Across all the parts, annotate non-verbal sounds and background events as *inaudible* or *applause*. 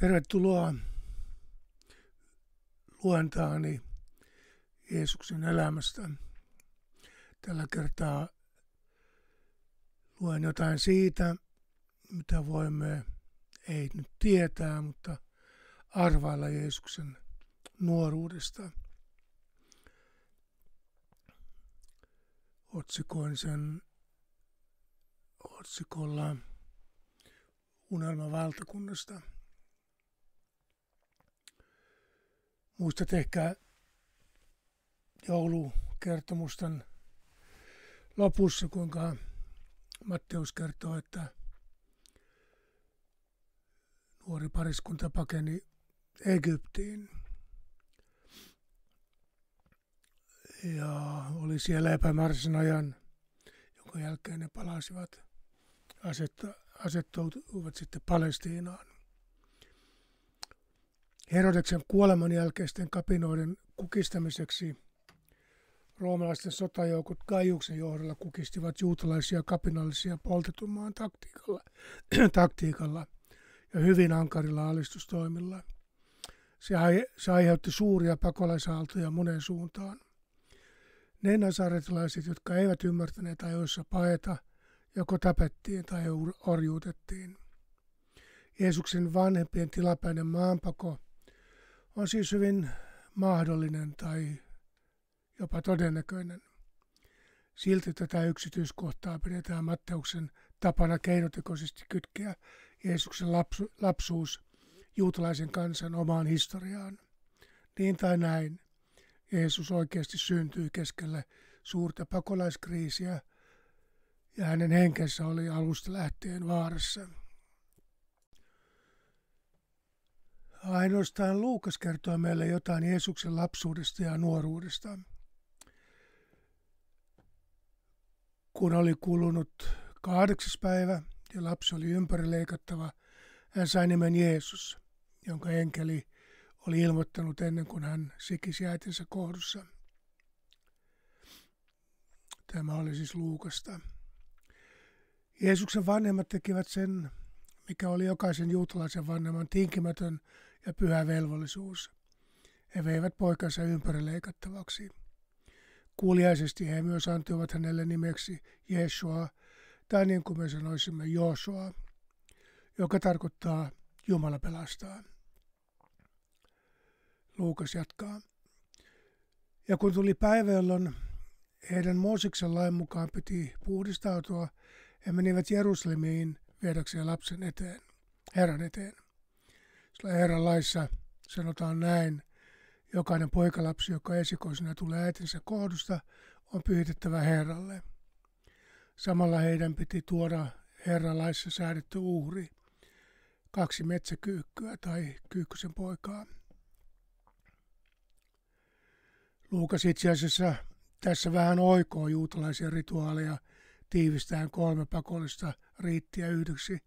Tervetuloa luentaani Jeesuksen elämästä. Tällä kertaa luen jotain siitä, mitä voimme ei nyt tietää, mutta arvailla Jeesuksen nuoruudesta. Otsikoin sen otsikolla Unelma valtakunnasta. Muistat ehkä joulukertomusten lopussa, kuinka Matteus kertoo, että nuori pariskunta pakeni Egyptiin. Ja oli siellä epämääräisen ajan, jonka jälkeen ne palasivat, asettuivat sitten Palestiinaan. Herodeksen kuoleman jälkeisten kapinoiden kukistamiseksi roomalaisten sotajoukot Gaiuksen johdolla kukistivat juutalaisia kapinallisia poltetumaan taktiikalla, *clears throat* taktiikalla ja hyvin ankarilla alistustoimilla. Se, se aiheutti suuria pakolaisaaltoja monen suuntaan. Ne nasaretilaiset, jotka eivät ymmärtäneet ajoissa paeta, joko tapettiin tai orjuutettiin. Jeesuksen vanhempien tilapäinen maanpako – on siis hyvin mahdollinen tai jopa todennäköinen. Silti tätä yksityiskohtaa pidetään Matteuksen tapana keinotekoisesti kytkeä Jeesuksen lapsu, lapsuus juutalaisen kansan omaan historiaan. Niin tai näin, Jeesus oikeasti syntyi keskelle suurta pakolaiskriisiä ja hänen henkensä oli alusta lähtien vaarassa. Ainoastaan Luukas kertoo meille jotain Jeesuksen lapsuudesta ja nuoruudesta. Kun oli kulunut kahdeksas päivä ja lapsi oli ympärileikattava, hän sai nimen Jeesus, jonka enkeli oli ilmoittanut ennen kuin hän sikisi äitinsä kohdussa. Tämä oli siis Luukasta. Jeesuksen vanhemmat tekivät sen, mikä oli jokaisen juutalaisen vanhemman tinkimätön ja pyhä velvollisuus. He veivät poikansa ympärileikattavaksi. Kuuliaisesti he myös antoivat hänelle nimeksi Jeshua, tai niin kuin me sanoisimme Joshua, joka tarkoittaa Jumala pelastaa. Luukas jatkaa. Ja kun tuli päivä, jolloin heidän Mooseksen lain mukaan piti puhdistautua, he menivät Jerusalemiin viedäkseen lapsen eteen, Herran eteen. Herran laissa sanotaan näin, jokainen poikalapsi, joka esikoisena tulee äitinsä kohdusta, on pyhitettävä Herralle. Samalla heidän piti tuoda Herran laissa säädetty uhri, kaksi metsäkyykkyä tai kyykkysen poikaa. Luukas itse asiassa tässä vähän oikoo juutalaisia rituaaleja tiivistään kolme pakollista riittiä yhdeksi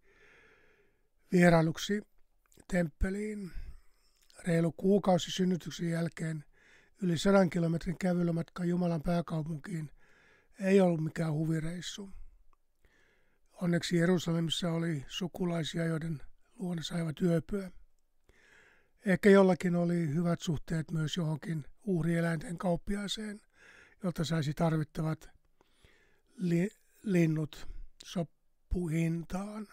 vierailuksi temppeliin. Reilu kuukausi synnytyksen jälkeen yli sadan kilometrin kävelymatka Jumalan pääkaupunkiin ei ollut mikään huvireissu. Onneksi Jerusalemissa oli sukulaisia, joiden luona saivat yöpyä. Ehkä jollakin oli hyvät suhteet myös johonkin uhrieläinten kauppiaaseen, jolta saisi tarvittavat li- linnut soppuhintaan.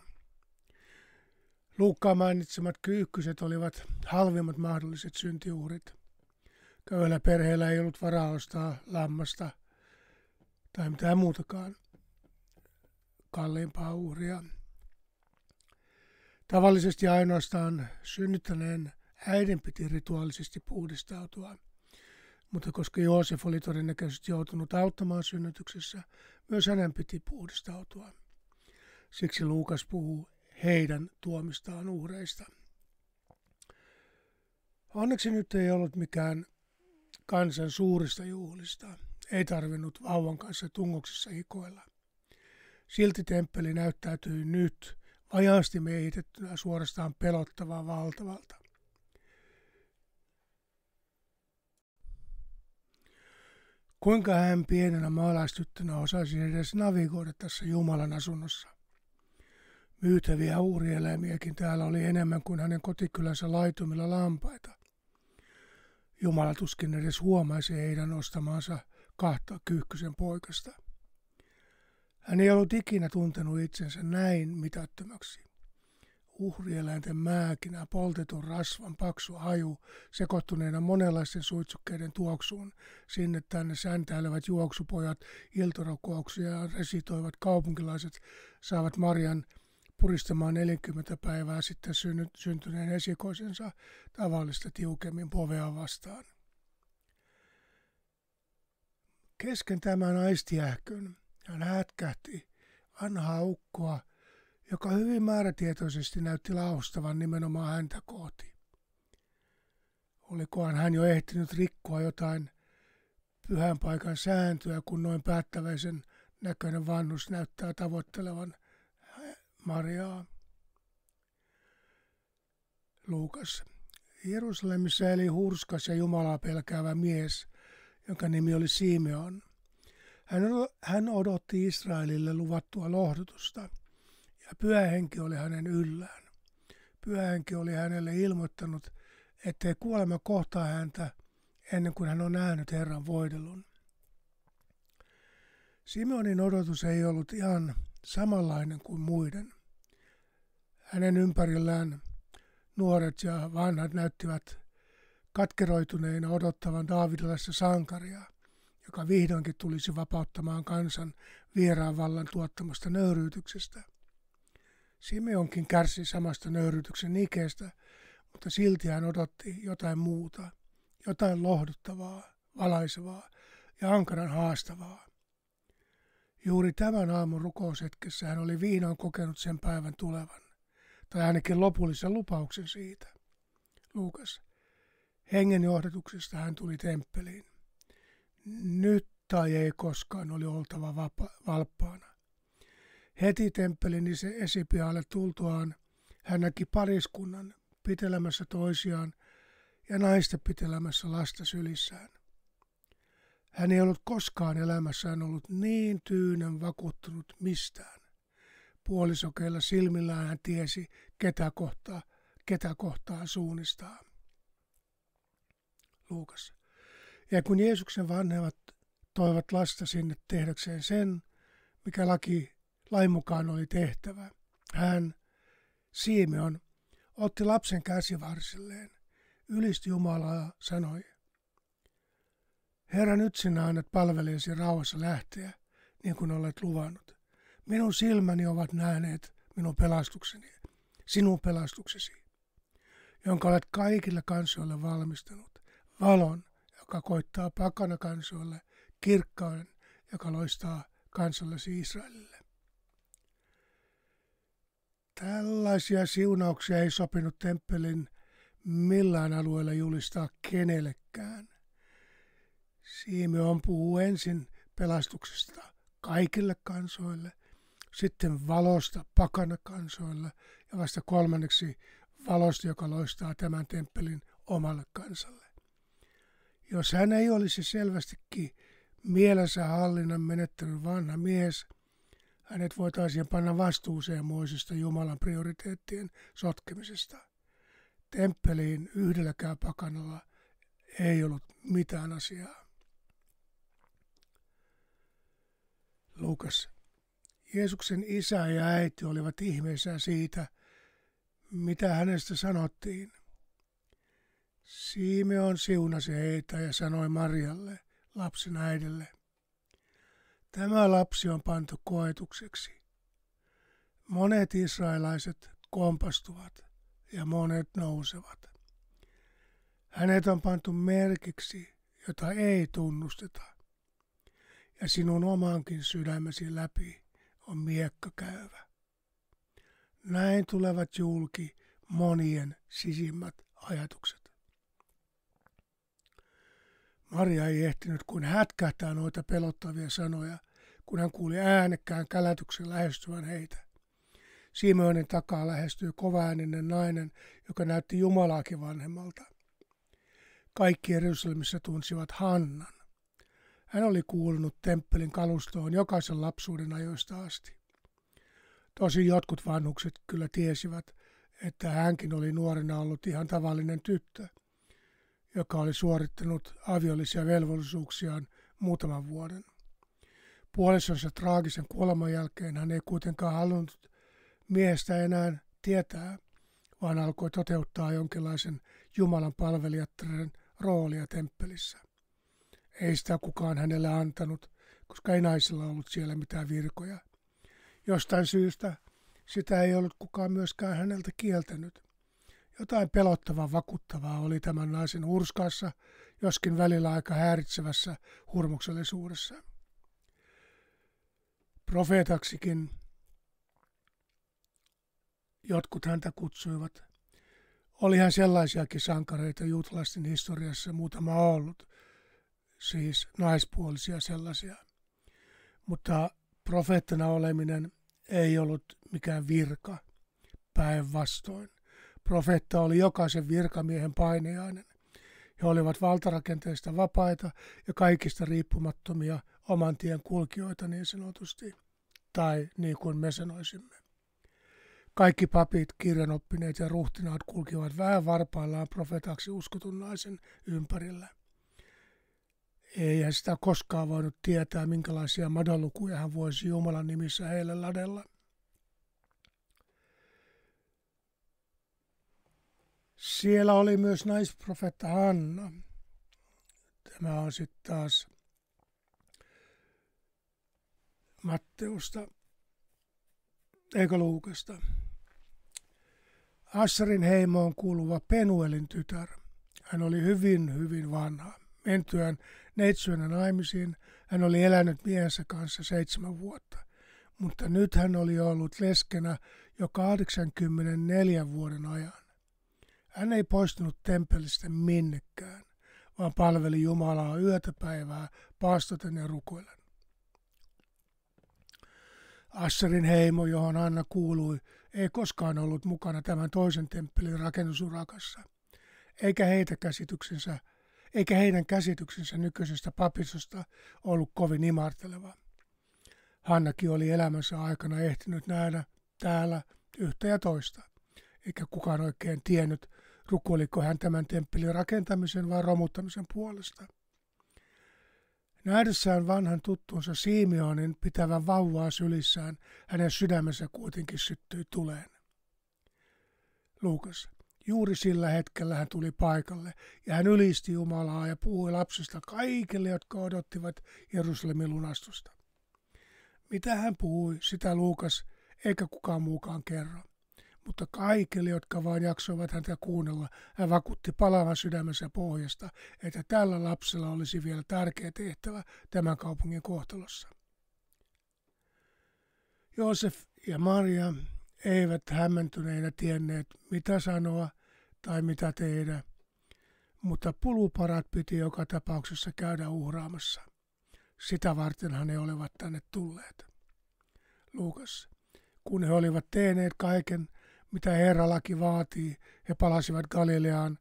Luukkaan mainitsemat kyykkyset olivat halvimmat mahdolliset syntiuhrit. Köyhällä perheellä ei ollut varaa ostaa lammasta tai mitään muutakaan kalliimpaa uhria. Tavallisesti ainoastaan synnyttäneen äidin piti rituaalisesti puhdistautua, mutta koska Joosef oli todennäköisesti joutunut auttamaan synnytyksessä, myös hänen piti puhdistautua. Siksi Luukas puhuu heidän tuomistaan uhreista. Onneksi nyt ei ollut mikään kansan suurista juhlista. Ei tarvinnut vauvan kanssa tungoksessa hikoilla. Silti temppeli näyttäytyi nyt vajaasti miehitettynä suorastaan pelottavaa valtavalta. Kuinka hän pienenä maalaistyttönä osasi edes navigoida tässä Jumalan asunnossa? Myytäviä uurieläimiäkin täällä oli enemmän kuin hänen kotikylänsä laitumilla lampaita. Jumala tuskin edes huomaisi heidän ostamaansa kahta kyyhkysen poikasta. Hän ei ollut ikinä tuntenut itsensä näin mitättömäksi. Uhrieläinten määkinä, poltetun rasvan paksu haju, sekoittuneena monenlaisten suitsukkeiden tuoksuun, sinne tänne säntäilevät juoksupojat, iltarokouksia ja resitoivat kaupunkilaiset saavat Marjan puristamaan 40 päivää sitten syntyneen esikoisensa tavallista tiukemmin povea vastaan. Kesken tämän aistiähkön hän hätkähti vanhaa ukkoa, joka hyvin määrätietoisesti näytti laustavan nimenomaan häntä kohti. Olikohan hän jo ehtinyt rikkoa jotain pyhän paikan sääntöä, kun noin päättäväisen näköinen vannus näyttää tavoittelevan Mariaa. Luukas. Jerusalemissa eli hurskas ja Jumalaa pelkäävä mies, jonka nimi oli Simeon. Hän, odotti Israelille luvattua lohdutusta, ja pyhähenki oli hänen yllään. Pyhähenki oli hänelle ilmoittanut, ettei kuolema kohtaa häntä ennen kuin hän on nähnyt Herran voidelun. Simonin odotus ei ollut ihan samanlainen kuin muiden. Hänen ympärillään nuoret ja vanhat näyttivät katkeroituneina odottavan Daavidilaista sankaria, joka vihdoinkin tulisi vapauttamaan kansan vieraan vallan tuottamasta nöyryytyksestä. Simeonkin kärsi samasta nöyryytyksen ikeestä, mutta silti hän odotti jotain muuta, jotain lohduttavaa, valaisevaa ja ankaran haastavaa. Juuri tämän aamun rukoushetkessä hän oli vihdoin kokenut sen päivän tulevan, tai ainakin lopullisen lupauksen siitä. Luukas, hengen johdatuksesta hän tuli temppeliin. Nyt tai ei koskaan oli oltava vapa- valppaana. Heti temppelin esipialle tultuaan hän näki pariskunnan pitelemässä toisiaan ja naista pitelemässä lasta sylissään. Hän ei ollut koskaan elämässään ollut niin tyynen vakuuttunut mistään. Puolisokeilla silmillään hän tiesi, ketä kohtaa, ketä kohtaa suunnistaa. Luukas. Ja kun Jeesuksen vanhemmat toivat lasta sinne tehdäkseen sen, mikä laki lain mukaan oli tehtävä, hän, Simeon, otti lapsen käsivarsilleen, ylisti Jumalaa, sanoi, Herra, nyt sinä annat palvelijasi rauhassa lähteä, niin kuin olet luvannut. Minun silmäni ovat nähneet minun pelastukseni, sinun pelastuksesi, jonka olet kaikille kansoille valmistanut, valon, joka koittaa pakana kansoille, kirkkauden, joka loistaa kansallesi Israelille. Tällaisia siunauksia ei sopinut temppelin millään alueella julistaa kenellekään. Simeon puhuu ensin pelastuksesta kaikille kansoille, sitten valosta pakana kansoille ja vasta kolmanneksi valosta, joka loistaa tämän temppelin omalle kansalle. Jos hän ei olisi selvästikin mielensä hallinnan menettänyt vanha mies, hänet voitaisiin panna vastuuseen muisista Jumalan prioriteettien sotkemisesta. Temppeliin yhdelläkään pakanalla ei ollut mitään asiaa. Lukas. Jeesuksen isä ja äiti olivat ihmeissään siitä, mitä hänestä sanottiin. Simeon siunasi heitä ja sanoi Marjalle, lapsen äidille, tämä lapsi on pantu koetukseksi. Monet israelaiset kompastuvat ja monet nousevat. Hänet on pantu merkiksi, jota ei tunnusteta ja sinun omankin sydämesi läpi on miekka käyvä. Näin tulevat julki monien sisimmät ajatukset. Maria ei ehtinyt kuin hätkähtää noita pelottavia sanoja, kun hän kuuli äänekkään kälätyksen lähestyvän heitä. Simeonin takaa lähestyi kovaääninen nainen, joka näytti Jumalaakin vanhemmalta. Kaikki Jerusalemissa tunsivat Hannan. Hän oli kuulunut temppelin kalustoon jokaisen lapsuuden ajoista asti. Tosi jotkut vanhukset kyllä tiesivät, että hänkin oli nuorena ollut ihan tavallinen tyttö, joka oli suorittanut aviolisia velvollisuuksiaan muutaman vuoden. Puolisonsa traagisen kuoleman jälkeen hän ei kuitenkaan halunnut miehestä enää tietää, vaan alkoi toteuttaa jonkinlaisen Jumalan palvelijattaren roolia temppelissä. Ei sitä kukaan hänelle antanut, koska ei naisilla ollut siellä mitään virkoja. Jostain syystä sitä ei ollut kukaan myöskään häneltä kieltänyt. Jotain pelottavaa vakuuttavaa oli tämän naisen urskaassa, joskin välillä aika häiritsevässä hurmuksellisuudessa. Profeetaksikin jotkut häntä kutsuivat. Olihan sellaisiakin sankareita juutalaisten historiassa muutama ollut, siis naispuolisia sellaisia. Mutta profeettana oleminen ei ollut mikään virka, päinvastoin. Profeetta oli jokaisen virkamiehen paineainen. He olivat valtarakenteista vapaita ja kaikista riippumattomia oman tien kulkijoita niin sanotusti, tai niin kuin me sanoisimme. Kaikki papit, kirjanoppineet ja ruhtinaat kulkivat vähän varpaillaan profetaksi uskotun naisen ympärillä. Ei sitä koskaan voinut tietää, minkälaisia madonlukuja hän voisi Jumalan nimissä heille ladella. Siellä oli myös naisprofetta Hanna. Tämä on sitten taas Matteusta, eikö Luukasta. Assarin heimoon kuuluva Penuelin tytär. Hän oli hyvin, hyvin vanha. Mentyään neitsyönä naimisiin, hän oli elänyt miehensä kanssa seitsemän vuotta. Mutta nyt hän oli ollut leskenä jo 84 vuoden ajan. Hän ei poistunut temppelistä minnekään, vaan palveli Jumalaa yötä päivää paastoten ja rukoillen. Asserin heimo, johon Anna kuului, ei koskaan ollut mukana tämän toisen temppelin rakennusurakassa, eikä heitä käsityksensä, eikä heidän käsityksensä nykyisestä papisosta ollut kovin imarteleva. Hannakin oli elämänsä aikana ehtinyt nähdä täällä yhtä ja toista, eikä kukaan oikein tiennyt, rukoiliko hän tämän temppelin rakentamisen vai romuttamisen puolesta. Nähdessään vanhan tuttuunsa Simeonin pitävän vauvaa sylissään, hänen sydämensä kuitenkin syttyi tuleen. Luukas, juuri sillä hetkellä hän tuli paikalle ja hän ylisti Jumalaa ja puhui lapsesta kaikille, jotka odottivat Jerusalemin lunastusta. Mitä hän puhui, sitä Luukas eikä kukaan muukaan kerro mutta kaikille, jotka vain jaksoivat häntä kuunnella, hän vakuutti palavan sydämensä pohjasta, että tällä lapsella olisi vielä tärkeä tehtävä tämän kaupungin kohtalossa. Joosef ja Maria eivät hämmentyneinä tienneet, mitä sanoa tai mitä tehdä, mutta puluparat piti joka tapauksessa käydä uhraamassa. Sitä varten he olivat tänne tulleet. Luukas, kun he olivat tehneet kaiken, mitä Herra laki vaatii. He palasivat Galileaan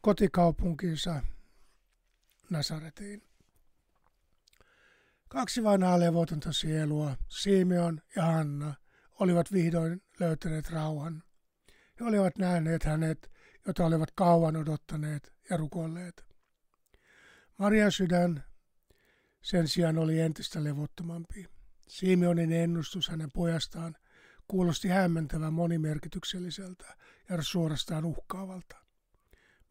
kotikaupunkinsa Nasaretiin. Kaksi vanhaa levotonta sielua, Simeon ja Hanna, olivat vihdoin löytäneet rauhan. He olivat nähneet hänet, jota olivat kauan odottaneet ja rukolleet. Marian sydän sen sijaan oli entistä levottomampi. Simeonin ennustus hänen pojastaan kuulosti hämmentävän monimerkitykselliseltä ja suorastaan uhkaavalta.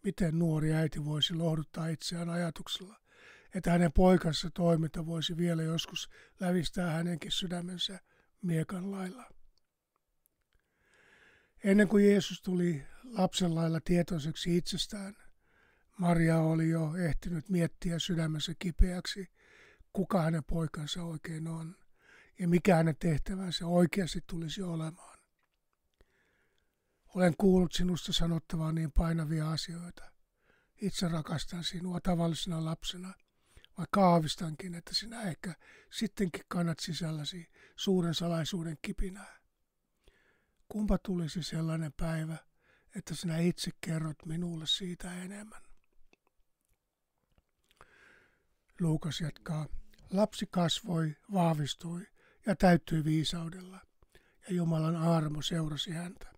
Miten nuori äiti voisi lohduttaa itseään ajatuksella, että hänen poikansa toiminta voisi vielä joskus lävistää hänenkin sydämensä miekan lailla. Ennen kuin Jeesus tuli lapsen lailla tietoiseksi itsestään, Maria oli jo ehtinyt miettiä sydämensä kipeäksi, kuka hänen poikansa oikein on ja mikä hänen tehtävänsä oikeasti tulisi olemaan. Olen kuullut sinusta sanottavaa niin painavia asioita. Itse rakastan sinua tavallisena lapsena, vaikka aavistankin, että sinä ehkä sittenkin kannat sisälläsi suuren salaisuuden kipinää. Kumpa tulisi sellainen päivä, että sinä itse kerrot minulle siitä enemmän. Luukas jatkaa. Lapsi kasvoi, vahvistui ja täyttyi viisaudella. ja Jumalan armo seurasi häntä.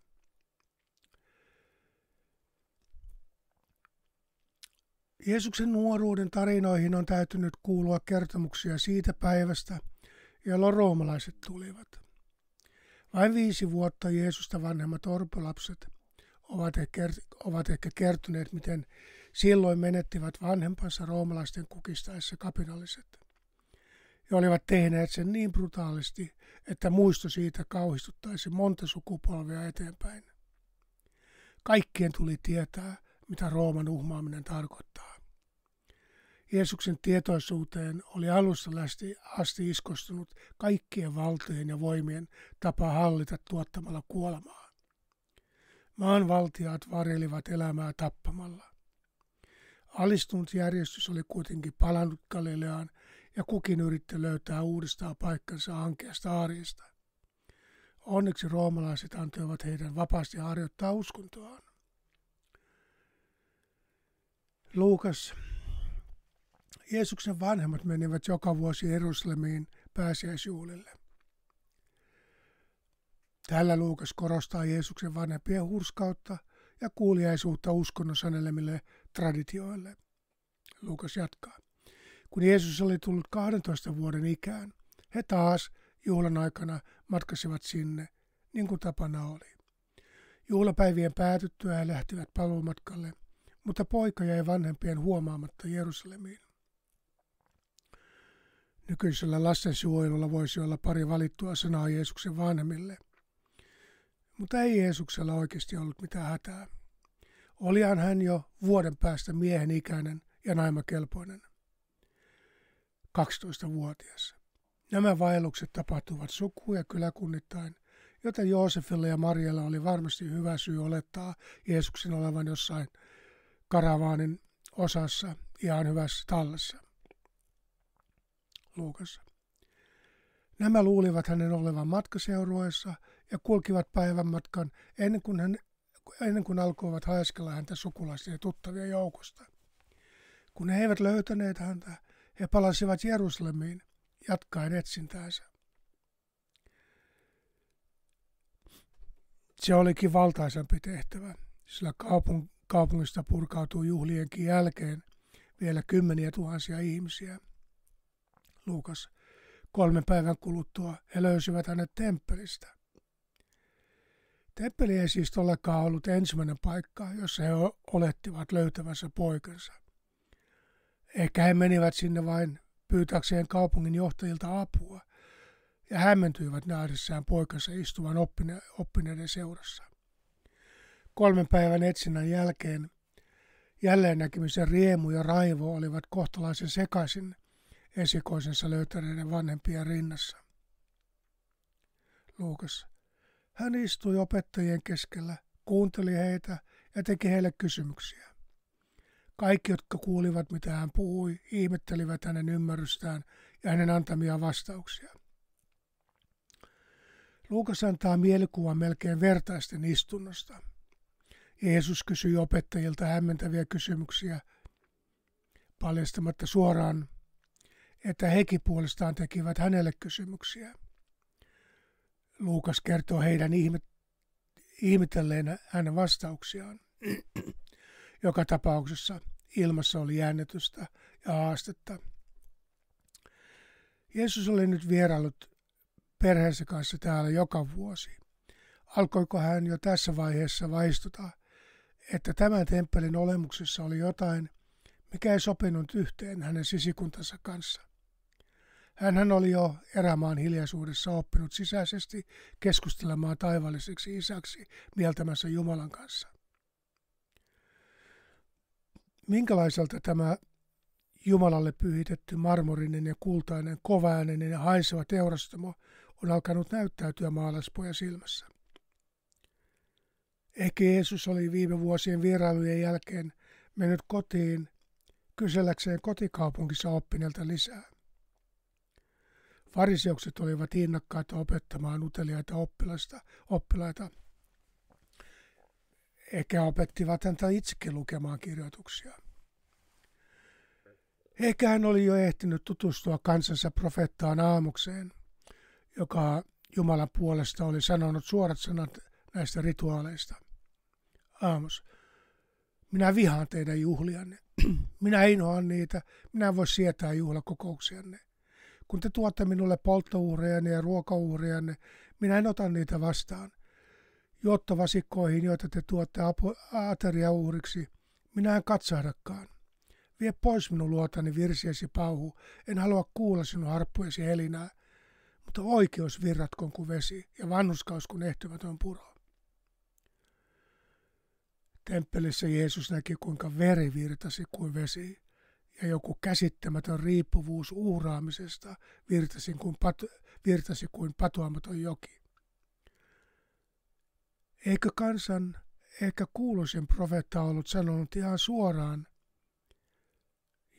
Jeesuksen nuoruuden tarinoihin on täytynyt kuulua kertomuksia siitä päivästä, jolloin roomalaiset tulivat. Vain viisi vuotta Jeesusta vanhemmat orpolapset ovat ehkä, ovat ehkä kertoneet, miten silloin menettivät vanhempansa roomalaisten kukistaessa kapinalliset. Ja olivat tehneet sen niin brutaalisti, että muisto siitä kauhistuttaisi monta sukupolvea eteenpäin. Kaikkien tuli tietää, mitä Rooman uhmaaminen tarkoittaa. Jeesuksen tietoisuuteen oli lästi asti iskostunut kaikkien valtojen ja voimien tapa hallita tuottamalla kuolemaa. Maanvaltiaat varjelivat elämää tappamalla. Alistunut järjestys oli kuitenkin palannut Galileaan ja kukin yritti löytää uudestaan paikkansa ankeasta arjesta. Onneksi roomalaiset antoivat heidän vapaasti harjoittaa uskontoaan. Luukas. Jeesuksen vanhemmat menivät joka vuosi Jerusalemiin pääsiäisjuhlille. Tällä Luukas korostaa Jeesuksen vanhempien hurskautta ja kuuliaisuutta uskonnon sanelemille traditioille. Luukas jatkaa. Kun Jeesus oli tullut 12 vuoden ikään, he taas juhlan aikana matkasivat sinne, niin kuin tapana oli. Juhlapäivien päätyttyä he lähtivät paluumatkalle, mutta poika jäi vanhempien huomaamatta Jerusalemiin. Nykyisellä lastensuojelulla voisi olla pari valittua sanaa Jeesuksen vanhemmille. Mutta ei Jeesuksella oikeasti ollut mitään hätää. Olihan hän jo vuoden päästä miehen ikäinen ja naimakelpoinen. 12-vuotias. Nämä vaellukset tapahtuvat suku- ja kyläkunnittain, joten Joosefilla ja Marjalla oli varmasti hyvä syy olettaa Jeesuksen olevan jossain karavaanin osassa ihan hyvässä tallessa. Luukas. Nämä luulivat hänen olevan matkaseurueessa ja kulkivat päivän matkan ennen kuin, hän, ennen kuin alkoivat haiskella häntä sukulaisten ja tuttavien joukosta. Kun he eivät löytäneet häntä, he palasivat Jerusalemiin jatkaen etsintäänsä. Se olikin valtaisempi tehtävä, sillä kaupung- kaupungista purkautui juhlienkin jälkeen vielä kymmeniä tuhansia ihmisiä. Luukas, kolmen päivän kuluttua he löysivät hänet temppelistä. Temppeli ei siis olekaan ollut ensimmäinen paikka, jossa he olettivat löytävänsä poikansa. Ehkä he menivät sinne vain pyytäkseen kaupungin johtajilta apua ja hämmentyivät nähdessään poikansa istuvan oppine- oppineiden seurassa. Kolmen päivän etsinnän jälkeen jälleen näkemisen riemu ja raivo olivat kohtalaisen sekaisin esikoisensa löytäneiden vanhempien rinnassa. Luukas. Hän istui opettajien keskellä, kuunteli heitä ja teki heille kysymyksiä. Kaikki, jotka kuulivat, mitä hän puhui, ihmettelivät hänen ymmärrystään ja hänen antamia vastauksia. Luukas antaa mielikuvan melkein vertaisten istunnosta. Jeesus kysyi opettajilta hämmentäviä kysymyksiä, paljastamatta suoraan, että hekin puolestaan tekivät hänelle kysymyksiä. Luukas kertoo heidän ihmetelleen hänen vastauksiaan. *clears throat* Joka tapauksessa ilmassa oli jännitystä ja haastetta. Jeesus oli nyt vierailut perheensä kanssa täällä joka vuosi. Alkoiko hän jo tässä vaiheessa vaistuta, että tämän temppelin olemuksessa oli jotain, mikä ei sopinut yhteen hänen sisikuntansa kanssa. Hän oli jo erämaan hiljaisuudessa oppinut sisäisesti keskustelemaan taivaalliseksi isäksi mieltämänsä Jumalan kanssa minkälaiselta tämä Jumalalle pyhitetty marmorinen ja kultainen, kovaääninen ja haiseva teurastamo on alkanut näyttäytyä maalaispoja silmässä. Ehkä Jeesus oli viime vuosien vierailujen jälkeen mennyt kotiin kyselläkseen kotikaupunkissa oppineelta lisää. Fariseukset olivat innokkaita opettamaan uteliaita oppilasta, oppilaita – Ehkä opettivat häntä itsekin lukemaan kirjoituksia. Ehkä hän oli jo ehtinyt tutustua kansansa profeettaan aamukseen, joka Jumalan puolesta oli sanonut suorat sanat näistä rituaaleista. Aamos, minä vihaan teidän juhlianne. *clears throat* minä inhoan niitä. Minä en voi sietää juhlakokouksianne. Kun te tuotte minulle polttouhrejanne ja ruokauhrejanne, minä en ota niitä vastaan. Jottavasikkoihin, joita te tuotte ateriauhriksi, minä en katsahdakaan. Vie pois minun luotani virsiesi pauhu, en halua kuulla sinun harppujesi helinää, mutta oikeus virratkoon kuin vesi ja vanhuskaus kuin ehtymätön puro. Temppelissä Jeesus näki, kuinka veri virtasi kuin vesi, ja joku käsittämätön riippuvuus uhraamisesta virtasi kuin, patu, virtasi kuin patoamaton joki. Eikö kansan ehkä kuuluisin profeetta ollut sanonut ihan suoraan,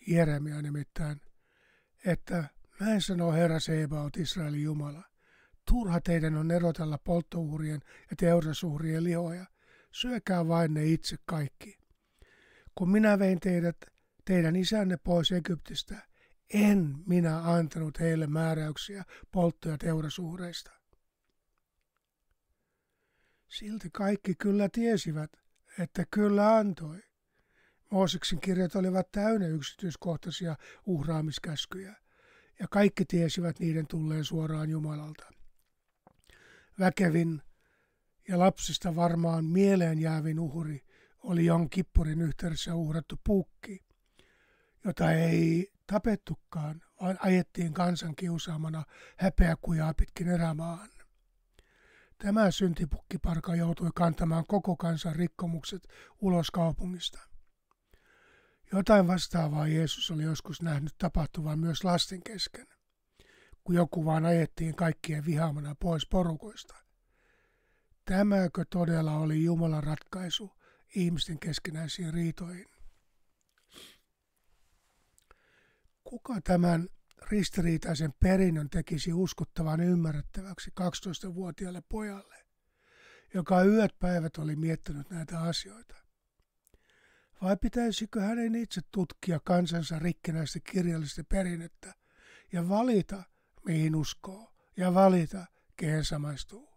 Jeremia nimittäin, että näin sanoo Herra Sebaot, Israelin Jumala. Turha teidän on erotella polttouhrien ja teurasuhrien lihoja. Syökää vain ne itse kaikki. Kun minä vein teidät, teidän isänne pois Egyptistä, en minä antanut heille määräyksiä poltto- ja teurasuhreista. Silti kaikki kyllä tiesivät, että kyllä antoi. Mooseksen kirjat olivat täynnä yksityiskohtaisia uhraamiskäskyjä, ja kaikki tiesivät niiden tulleen suoraan Jumalalta. Väkevin ja lapsista varmaan mieleen jäävin uhri oli Jon Kippurin yhteydessä uhrattu pukki, jota ei tapettukaan, vaan ajettiin kansan kiusaamana häpeäkujaa pitkin erämaahan. Tämä syntipukkiparka joutui kantamaan koko kansan rikkomukset ulos kaupungista. Jotain vastaavaa Jeesus oli joskus nähnyt tapahtuvan myös lasten kesken, kun joku vaan ajettiin kaikkien vihaamana pois porukoista. Tämäkö todella oli Jumalan ratkaisu ihmisten keskinäisiin riitoihin? Kuka tämän ristiriitaisen perinnön tekisi uskottavan ymmärrettäväksi 12-vuotiaalle pojalle, joka yöt päivät oli miettinyt näitä asioita? Vai pitäisikö hänen itse tutkia kansansa rikkinäistä kirjallista perinnettä ja valita, mihin uskoo, ja valita, kehen samaistuu?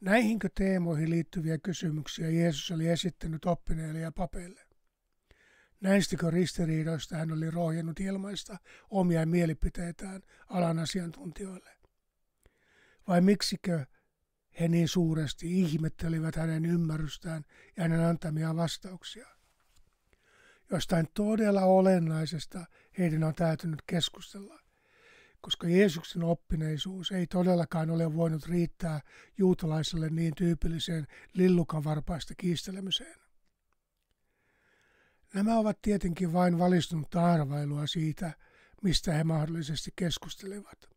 Näihinkö teemoihin liittyviä kysymyksiä Jeesus oli esittänyt oppineille ja papeille? Näistikö ristiriidoista hän oli rohjennut ilmaista omia mielipiteitään alan asiantuntijoille? Vai miksikö he niin suuresti ihmettelivät hänen ymmärrystään ja hänen antamia vastauksia? Jostain todella olennaisesta heidän on täytynyt keskustella, koska Jeesuksen oppineisuus ei todellakaan ole voinut riittää juutalaiselle niin tyypilliseen lillukanvarpaista kiistelemiseen. Nämä ovat tietenkin vain valistunutta arvailua siitä, mistä he mahdollisesti keskustelivat.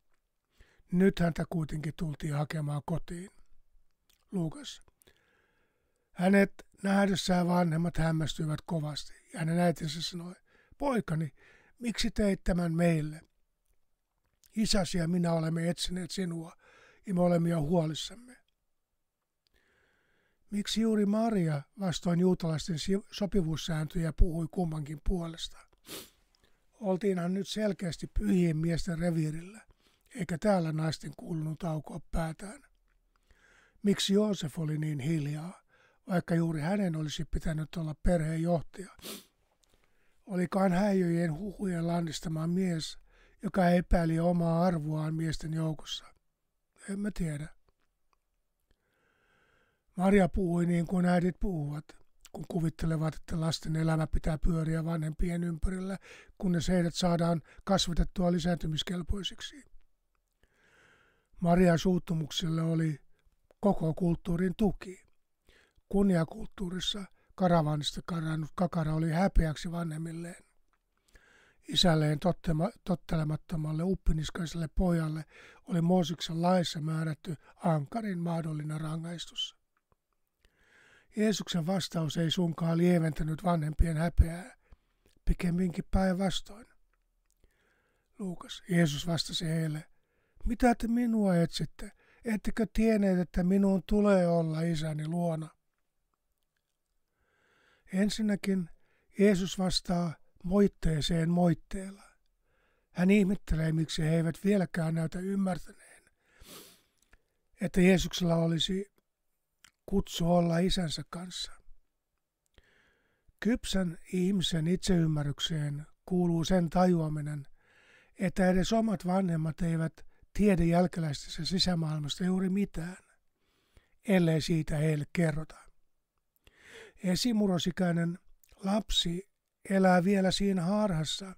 Nyt häntä kuitenkin tultiin hakemaan kotiin. Luukas. Hänet nähdessään vanhemmat hämmästyivät kovasti ja hänen äitinsä sanoi, poikani, miksi teit tämän meille? Isäsi ja minä olemme etsineet sinua ja me olemme jo huolissamme. Miksi juuri Maria vastoin juutalaisten sopivuussääntöjä puhui kummankin puolesta? Oltiinhan nyt selkeästi pyhien miesten reviirillä, eikä täällä naisten kuulunut aukoa päätään. Miksi Joosef oli niin hiljaa, vaikka juuri hänen olisi pitänyt olla perheenjohtaja? Olikohan häijöjen huhujen lannistama mies, joka epäili omaa arvoaan miesten joukossa? En mä tiedä. Maria puhui niin kuin äidit puhuvat, kun kuvittelevat, että lasten elämä pitää pyöriä vanhempien ympärillä, kunnes heidät saadaan kasvatettua lisääntymiskelpoisiksi. Marian suuttumukselle oli koko kulttuurin tuki. Kunniakulttuurissa karavanista karannut kakara oli häpeäksi vanhemmilleen. Isälleen tottelemattomalle uppiniskaiselle pojalle oli Mooseksen laissa määrätty ankarin mahdollinen rangaistus. Jeesuksen vastaus ei sunkaan lieventänyt vanhempien häpeää, pikemminkin päinvastoin. Luukas, Jeesus vastasi heille, mitä te minua etsitte? Ettekö tienneet, että minun tulee olla isäni luona? Ensinnäkin Jeesus vastaa moitteeseen moitteella. Hän ihmettelee, miksi he eivät vieläkään näytä ymmärtäneen, että Jeesuksella olisi kutsu olla isänsä kanssa. Kypsän ihmisen itseymmärrykseen kuuluu sen tajuaminen, että edes omat vanhemmat eivät tiedä jälkeläistensä sisämaailmasta juuri mitään, ellei siitä heille kerrota. Esimurosikäinen lapsi elää vielä siinä harhassa,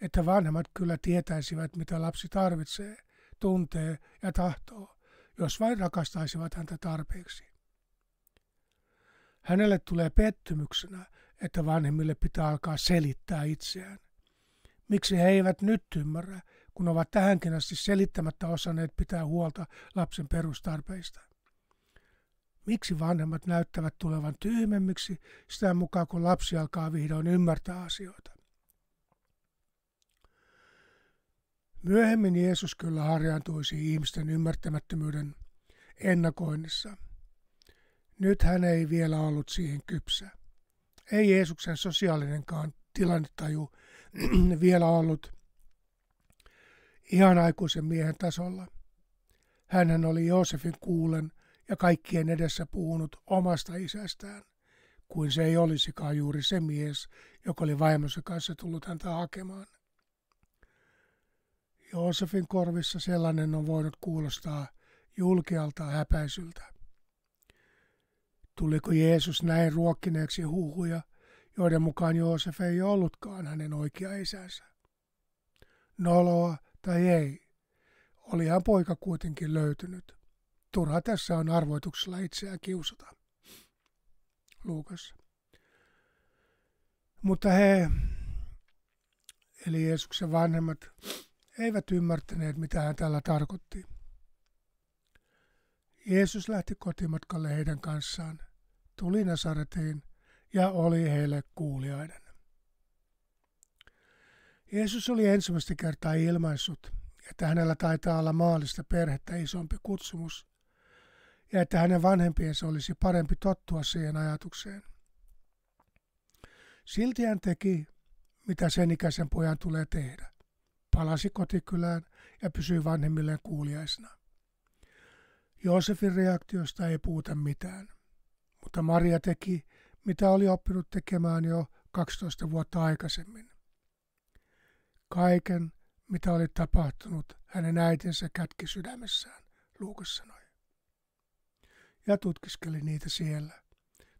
että vanhemmat kyllä tietäisivät, mitä lapsi tarvitsee, tuntee ja tahtoo, jos vain rakastaisivat häntä tarpeeksi. Hänelle tulee pettymyksenä, että vanhemmille pitää alkaa selittää itseään. Miksi he eivät nyt ymmärrä, kun ovat tähänkin asti selittämättä osanneet pitää huolta lapsen perustarpeista? Miksi vanhemmat näyttävät tulevan tyhmemmiksi sitä mukaan, kun lapsi alkaa vihdoin ymmärtää asioita? Myöhemmin Jeesus kyllä harjaantuisi ihmisten ymmärtämättömyyden ennakoinnissa. Nyt hän ei vielä ollut siihen kypsä. Ei Jeesuksen sosiaalinenkaan tilannetaju *clears throat* vielä ollut ihan aikuisen miehen tasolla. Hänhän oli Joosefin kuulen ja kaikkien edessä puhunut omasta isästään, kuin se ei olisikaan juuri se mies, joka oli vaimonsa kanssa tullut häntä hakemaan. Joosefin korvissa sellainen on voinut kuulostaa julkealta häpäisyltä. Tuliko Jeesus näin ruokkineeksi huhuja, joiden mukaan Joosef ei ollutkaan hänen oikea isänsä? Noloa tai ei, olihan poika kuitenkin löytynyt. Turha tässä on arvoituksella itseään kiusata. Luukas. Mutta he, eli Jeesuksen vanhemmat, eivät ymmärtäneet, mitä hän tällä tarkoitti. Jeesus lähti kotimatkalle heidän kanssaan, tuli Nasaretiin ja oli heille kuuliainen. Jeesus oli ensimmäistä kertaa ilmaissut, että hänellä taitaa olla maallista perhettä isompi kutsumus ja että hänen vanhempiensa olisi parempi tottua siihen ajatukseen. Silti hän teki, mitä sen ikäisen pojan tulee tehdä. Palasi kotikylään ja pysyi vanhemmilleen kuuliaisena. Joosefin reaktiosta ei puhuta mitään, mutta Maria teki, mitä oli oppinut tekemään jo 12 vuotta aikaisemmin. Kaiken, mitä oli tapahtunut, hänen äitinsä kätki sydämessään, Luukas sanoi. Ja tutkiskeli niitä siellä,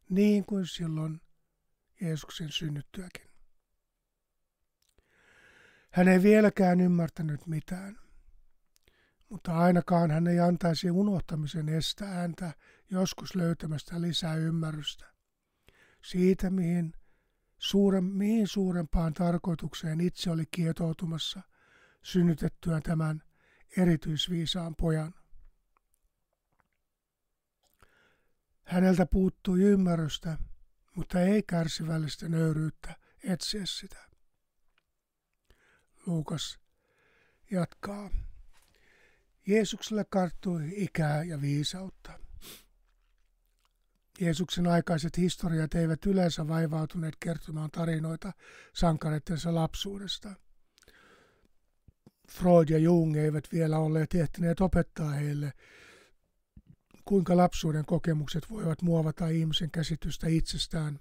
niin kuin silloin Jeesuksen synnyttyäkin. Hän ei vieläkään ymmärtänyt mitään, mutta ainakaan hän ei antaisi unohtamisen estää häntä joskus löytämästä lisää ymmärrystä siitä, mihin, suuren, mihin suurempaan tarkoitukseen itse oli kietoutumassa synnytettyä tämän erityisviisaan pojan. Häneltä puuttui ymmärrystä, mutta ei kärsivällistä nöyryyttä etsiä sitä. Luukas jatkaa. Jeesukselle karttui ikää ja viisautta. Jeesuksen aikaiset historiat eivät yleensä vaivautuneet kertomaan tarinoita sankareittensa lapsuudesta. Freud ja Jung eivät vielä olleet ehtineet opettaa heille, kuinka lapsuuden kokemukset voivat muovata ihmisen käsitystä itsestään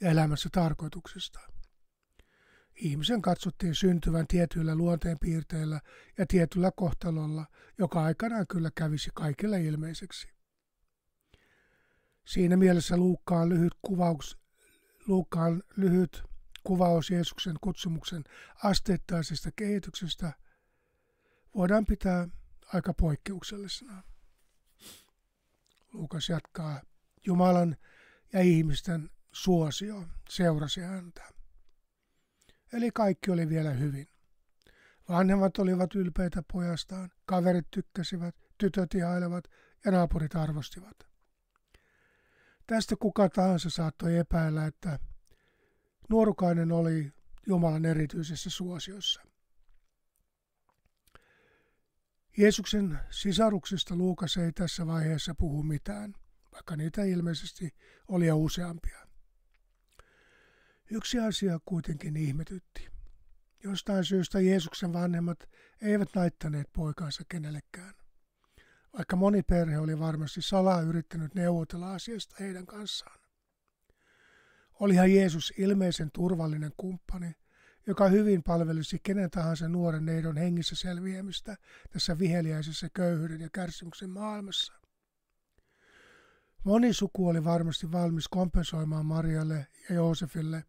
ja elämässä tarkoituksesta. Ihmisen katsottiin syntyvän tietyillä luonteenpiirteillä ja tietyllä kohtalolla, joka aikanaan kyllä kävisi kaikille ilmeiseksi. Siinä mielessä Luukkaan lyhyt kuvaus, Luukkaan lyhyt kuvaus Jeesuksen kutsumuksen asteittaisesta kehityksestä voidaan pitää aika poikkeuksellisena. Luukas jatkaa, Jumalan ja ihmisten suosio seurasi häntä. Eli kaikki oli vielä hyvin. Vanhemmat olivat ylpeitä pojastaan, kaverit tykkäsivät, tytöt ihailevat ja naapurit arvostivat. Tästä kuka tahansa saattoi epäillä, että nuorukainen oli Jumalan erityisessä suosiossa. Jeesuksen sisaruksista Luukas ei tässä vaiheessa puhu mitään, vaikka niitä ilmeisesti oli jo useampia. Yksi asia kuitenkin ihmetytti. Jostain syystä Jeesuksen vanhemmat eivät naittaneet poikaansa kenellekään, vaikka moni perhe oli varmasti salaa yrittänyt neuvotella asiasta heidän kanssaan. Olihan Jeesus ilmeisen turvallinen kumppani, joka hyvin palvelisi kenen tahansa nuoren neidon hengissä selviämistä tässä viheliäisessä köyhyyden ja kärsimyksen maailmassa. Moni suku oli varmasti valmis kompensoimaan Marialle ja Joosefille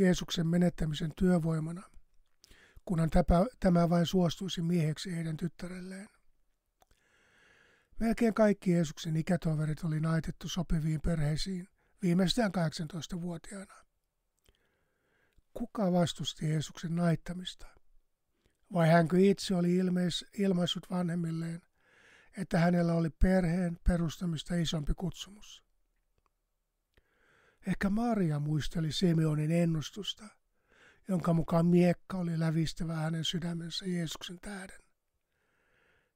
Jeesuksen menettämisen työvoimana, kunhan tämä vain suostuisi mieheksi heidän tyttärelleen. Melkein kaikki Jeesuksen ikätoverit oli naitettu sopiviin perheisiin viimeistään 18-vuotiaana. Kuka vastusti Jeesuksen naittamista? Vai hänkö itse oli ilmeis, ilmaissut vanhemmilleen, että hänellä oli perheen perustamista isompi kutsumus? Ehkä Maria muisteli Simeonin ennustusta, jonka mukaan miekka oli lävistävä hänen sydämensä Jeesuksen tähden.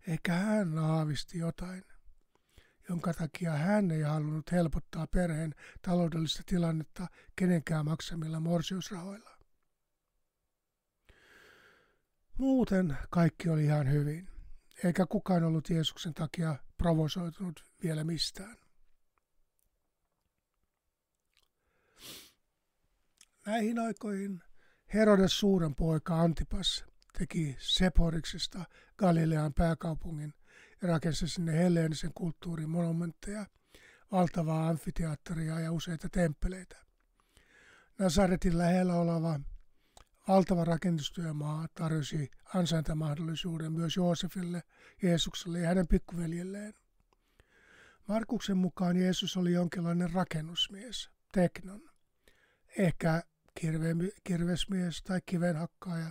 Ehkä hän aavisti jotain, jonka takia hän ei halunnut helpottaa perheen taloudellista tilannetta kenenkään maksamilla morsiusrahoilla. Muuten kaikki oli ihan hyvin, eikä kukaan ollut Jeesuksen takia provosoitunut vielä mistään. Näihin aikoihin Herodes suuren poika Antipas teki Seporiksesta Galilean pääkaupungin ja rakensi sinne helleenisen kulttuurin monumentteja, valtavaa amfiteatteria ja useita temppeleitä. Nazaretin lähellä oleva valtava rakennustyömaa tarjosi ansaintamahdollisuuden myös Joosefille, Jeesukselle ja hänen pikkuveljelleen. Markuksen mukaan Jeesus oli jonkinlainen rakennusmies, teknon, ehkä kirve, kirvesmies tai kivenhakkaaja.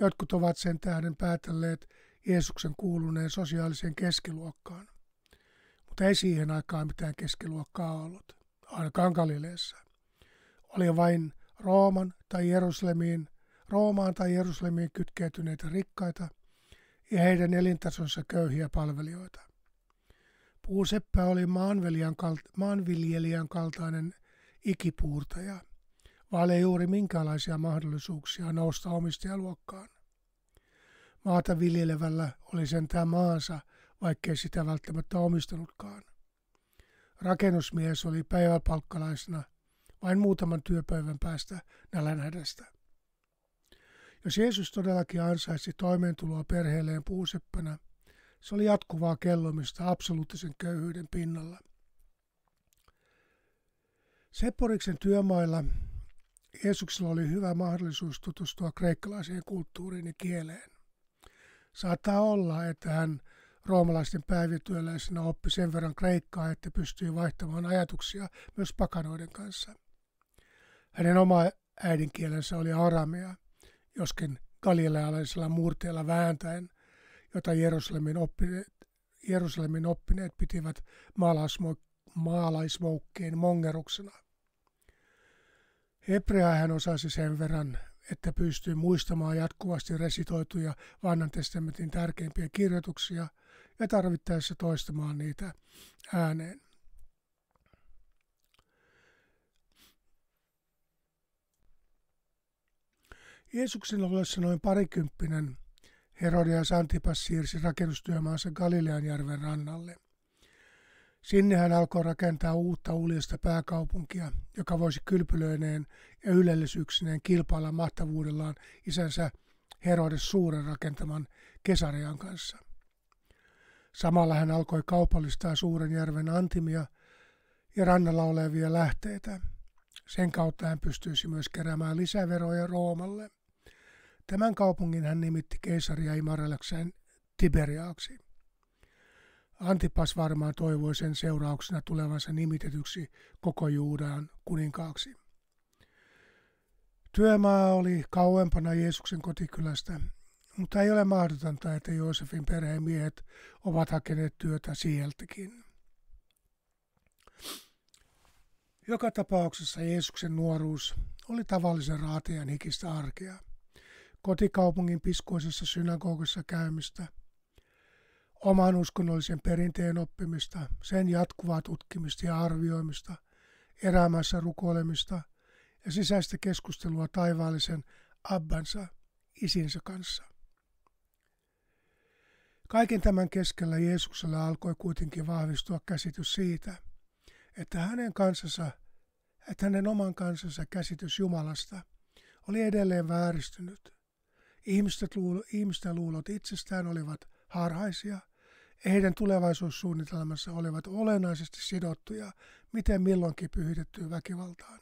Jotkut ovat sen tähden päätelleet Jeesuksen kuuluneen sosiaaliseen keskiluokkaan. Mutta ei siihen aikaan mitään keskiluokkaa ollut, ainakaan Galileassa. Oli vain Rooman tai Jerusalemiin, Roomaan tai Jerusalemiin kytkeytyneitä rikkaita ja heidän elintasonsa köyhiä palvelijoita. Puuseppä oli maanviljelijän kaltainen ikipuurtaja, vaale juuri minkälaisia mahdollisuuksia nousta omistajaluokkaan. Maata viljelevällä oli sentään maansa, vaikkei sitä välttämättä omistanutkaan. Rakennusmies oli päiväpalkkalaisena vain muutaman työpäivän päästä nälänhädästä. Jos Jeesus todellakin ansaisi toimeentuloa perheelleen puuseppänä, se oli jatkuvaa kellomista absoluuttisen köyhyyden pinnalla. Sepporiksen työmailla Jeesuksella oli hyvä mahdollisuus tutustua kreikkalaiseen kulttuuriin ja kieleen. Saattaa olla, että hän roomalaisten päivityöläisenä oppi sen verran kreikkaa, että pystyi vaihtamaan ajatuksia myös pakanoiden kanssa. Hänen oma äidinkielensä oli aramea, joskin galilealaisella murteella vääntäen, jota Jerusalemin oppineet, Jerusalemin oppineet pitivät maalaismoukkeen mongeruksena. Hebreaa hän osasi sen verran, että pystyi muistamaan jatkuvasti resitoituja vanhan testamentin tärkeimpiä kirjoituksia ja tarvittaessa toistamaan niitä ääneen. Jeesuksen ollessa noin parikymppinen Herodias Antipas siirsi rakennustyömaansa Galileanjärven rannalle. Sinne hän alkoi rakentaa uutta uljasta pääkaupunkia, joka voisi kylpylöineen ja ylellisyyksineen kilpailla mahtavuudellaan isänsä Herodes suuren rakentaman Kesarian kanssa. Samalla hän alkoi kaupallistaa suuren järven antimia ja rannalla olevia lähteitä. Sen kautta hän pystyisi myös keräämään lisäveroja Roomalle. Tämän kaupungin hän nimitti keisaria Imarellakseen Tiberiaaksi. Antipas varmaan toivoi sen seurauksena tulevansa nimitetyksi koko Juudaan kuninkaaksi. Työmaa oli kauempana Jeesuksen kotikylästä, mutta ei ole mahdotonta, että Joosefin perheen miehet ovat hakeneet työtä sieltäkin. Joka tapauksessa Jeesuksen nuoruus oli tavallisen raatejan hikistä arkea. Kotikaupungin piskuisessa synagogissa käymistä – oman uskonnollisen perinteen oppimista, sen jatkuvaa tutkimista ja arvioimista, erämässä rukoilemista ja sisäistä keskustelua taivaallisen Abbansa, isinsä kanssa. Kaiken tämän keskellä Jeesuksella alkoi kuitenkin vahvistua käsitys siitä, että hänen kansansa, että hänen oman kansansa käsitys Jumalasta oli edelleen vääristynyt. Ihmisten luulot itsestään olivat harhaisia – heidän tulevaisuussuunnitelmassa olivat olennaisesti sidottuja miten milloinkin pyhitettyyn väkivaltaan.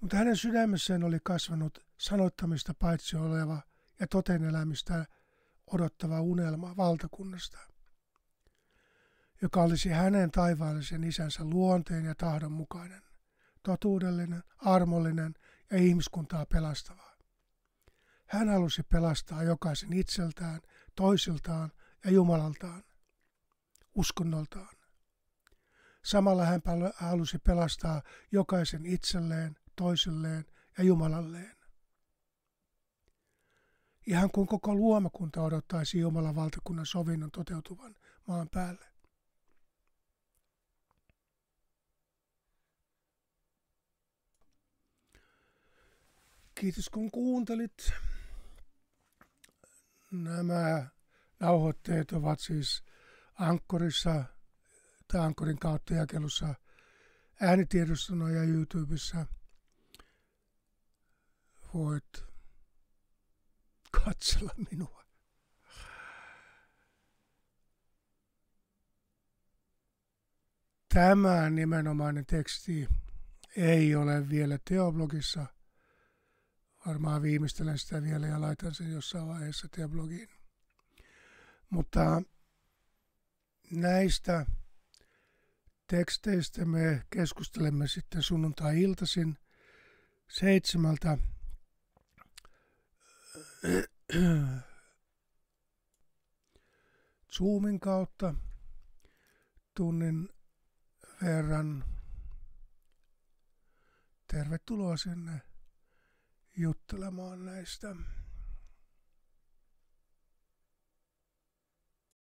Mutta hänen sydämessään oli kasvanut sanottamista paitsi oleva ja toten elämistä odottava unelma valtakunnasta, joka olisi hänen taivaallisen isänsä luonteen ja tahdon mukainen, totuudellinen, armollinen ja ihmiskuntaa pelastava. Hän halusi pelastaa jokaisen itseltään toisiltaan ja Jumalaltaan, uskonnoltaan. Samalla hän halusi pelastaa jokaisen itselleen, toisilleen ja Jumalalleen. Ihan kuin koko luomakunta odottaisi Jumalan valtakunnan sovinnon toteutuvan maan päälle. Kiitos kun kuuntelit. Nämä nauhoitteet ovat siis Ankkorissa tai Ankkorin kautta jakelussa äänitiedostona ja YouTubessa. Voit katsella minua. Tämä nimenomainen teksti ei ole vielä teoblogissa – varmaan viimeistelen sitä vielä ja laitan sen jossain vaiheessa blogiin. Mutta näistä teksteistä me keskustelemme sitten sunnuntai-iltaisin seitsemältä Zoomin kautta tunnin verran. Tervetuloa sinne juttelemaan näistä